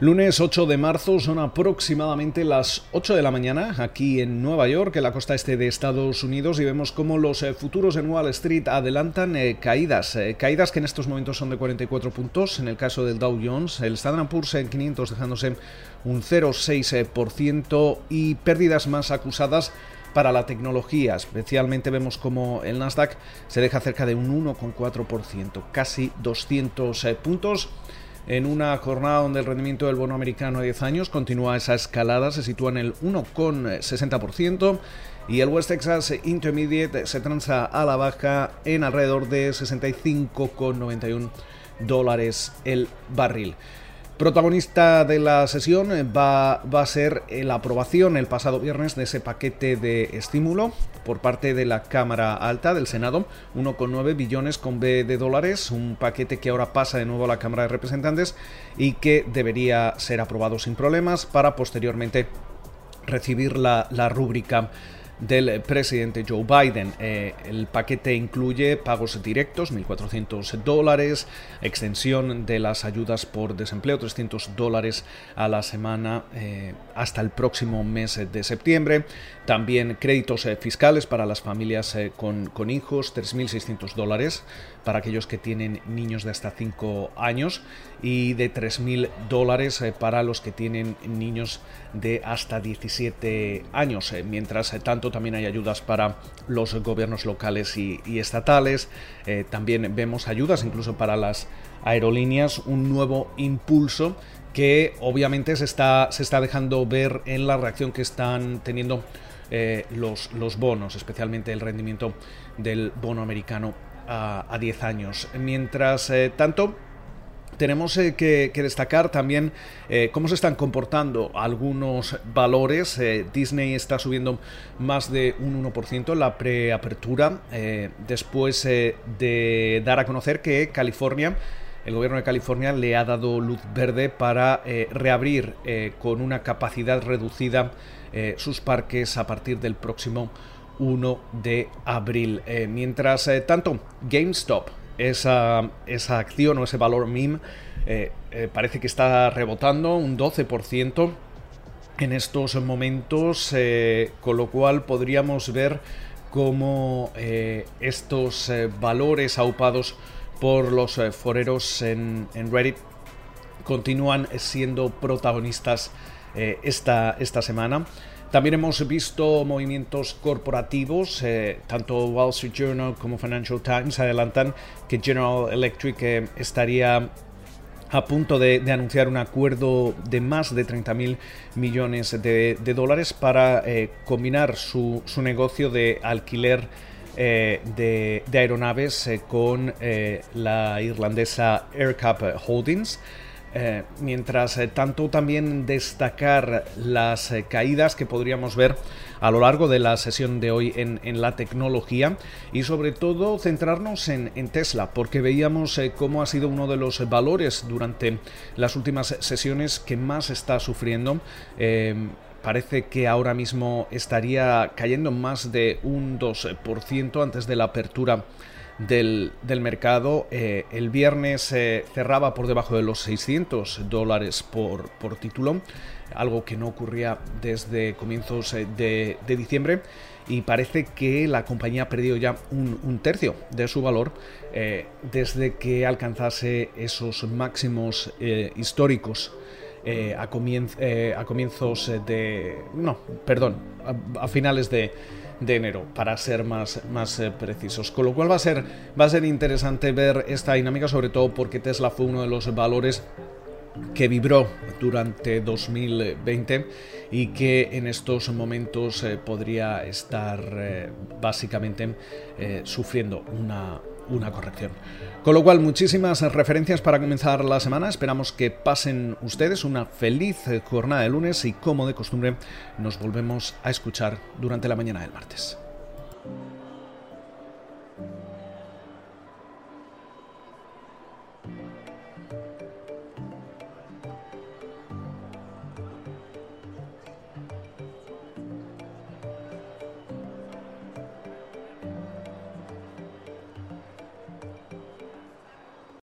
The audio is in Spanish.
Lunes 8 de marzo son aproximadamente las 8 de la mañana aquí en Nueva York, en la costa este de Estados Unidos, y vemos cómo los eh, futuros en Wall Street adelantan eh, caídas, eh, caídas que en estos momentos son de 44 puntos, en el caso del Dow Jones, el Standard Poor's en 500 dejándose un 0,6% y pérdidas más acusadas para la tecnología. Especialmente vemos como el Nasdaq se deja cerca de un 1,4%, casi 200 puntos en una jornada donde el rendimiento del bono americano a 10 años continúa esa escalada, se sitúa en el 1,60% y el West Texas Intermediate se transa a la baja en alrededor de 65,91 dólares el barril. Protagonista de la sesión va, va, a ser la aprobación el pasado viernes de ese paquete de estímulo por parte de la Cámara Alta del Senado, 1,9 billones con B de dólares, un paquete que ahora pasa de nuevo a la Cámara de Representantes y que debería ser aprobado sin problemas para posteriormente recibir la, la rúbrica del presidente Joe Biden. Eh, el paquete incluye pagos directos, 1.400 dólares, extensión de las ayudas por desempleo, 300 dólares a la semana eh, hasta el próximo mes de septiembre. También créditos eh, fiscales para las familias con, con hijos, 3.600 dólares para aquellos que tienen niños de hasta 5 años y de 3.000 dólares para los que tienen niños de hasta 17 años. Mientras tanto, también hay ayudas para los gobiernos locales y, estatales. Eh, también vemos ayudas incluso para las aerolíneas, un nuevo impulso que obviamente se está, se está dejando ver en la reacción que están teniendo eh, los, los bonos, especialmente el rendimiento del bono americano a, 10 años. Mientras eh, tanto, tenemos eh, que, destacar también eh, cómo se están comportando algunos valores. Eh, Disney está subiendo más de un 1% en la preapertura después de dar a conocer que California, el gobierno de California le ha dado luz verde para reabrir con una capacidad reducida sus parques a partir del próximo 1 de abril. mientras tanto, GameStop esa, esa acción o ese valor MIM eh, eh, parece que está rebotando un 12% en estos momentos, eh, con lo cual podríamos ver cómo estos valores aupados por los foreros en, en, Reddit continúan siendo protagonistas esta, esta semana. También hemos visto movimientos corporativos, eh, tanto Wall Street Journal como Financial Times adelantan que General Electric eh, estaría a punto de, anunciar un acuerdo de más de 30 mil millones de, dólares para eh, combinar su, negocio de alquiler de, aeronaves con la irlandesa AirCap Holdings. Eh, mientras eh, tanto también destacar las eh, caídas que podríamos ver a lo largo de la sesión de hoy en, la tecnología y sobre todo centrarnos en, Tesla porque veíamos cómo ha sido uno de los valores durante las últimas sesiones que más está sufriendo. Parece que ahora mismo estaría cayendo más de un 2% antes de la apertura del, mercado. Eh, el viernes eh, cerraba por debajo de los 600 dólares por, por título, algo que no ocurría desde comienzos eh, de, diciembre. Y parece que la compañía ha perdido ya un, tercio de su valor desde que alcanzase esos máximos históricos. a, a, comienzos de... No, perdón, a finales de, de enero, para ser más, más eh, precisos. Con lo cual va a, ser, va a ser interesante ver esta dinámica, sobre todo porque Tesla fue uno de los valores que vibró durante 2020 y que en estos momentos eh, podría estar eh, básicamente sufriendo una, una corrección. Con lo cual, muchísimas referencias para comenzar la semana. Esperamos que pasen ustedes una feliz jornada de lunes y, como de costumbre, nos volvemos a escuchar durante la mañana del martes.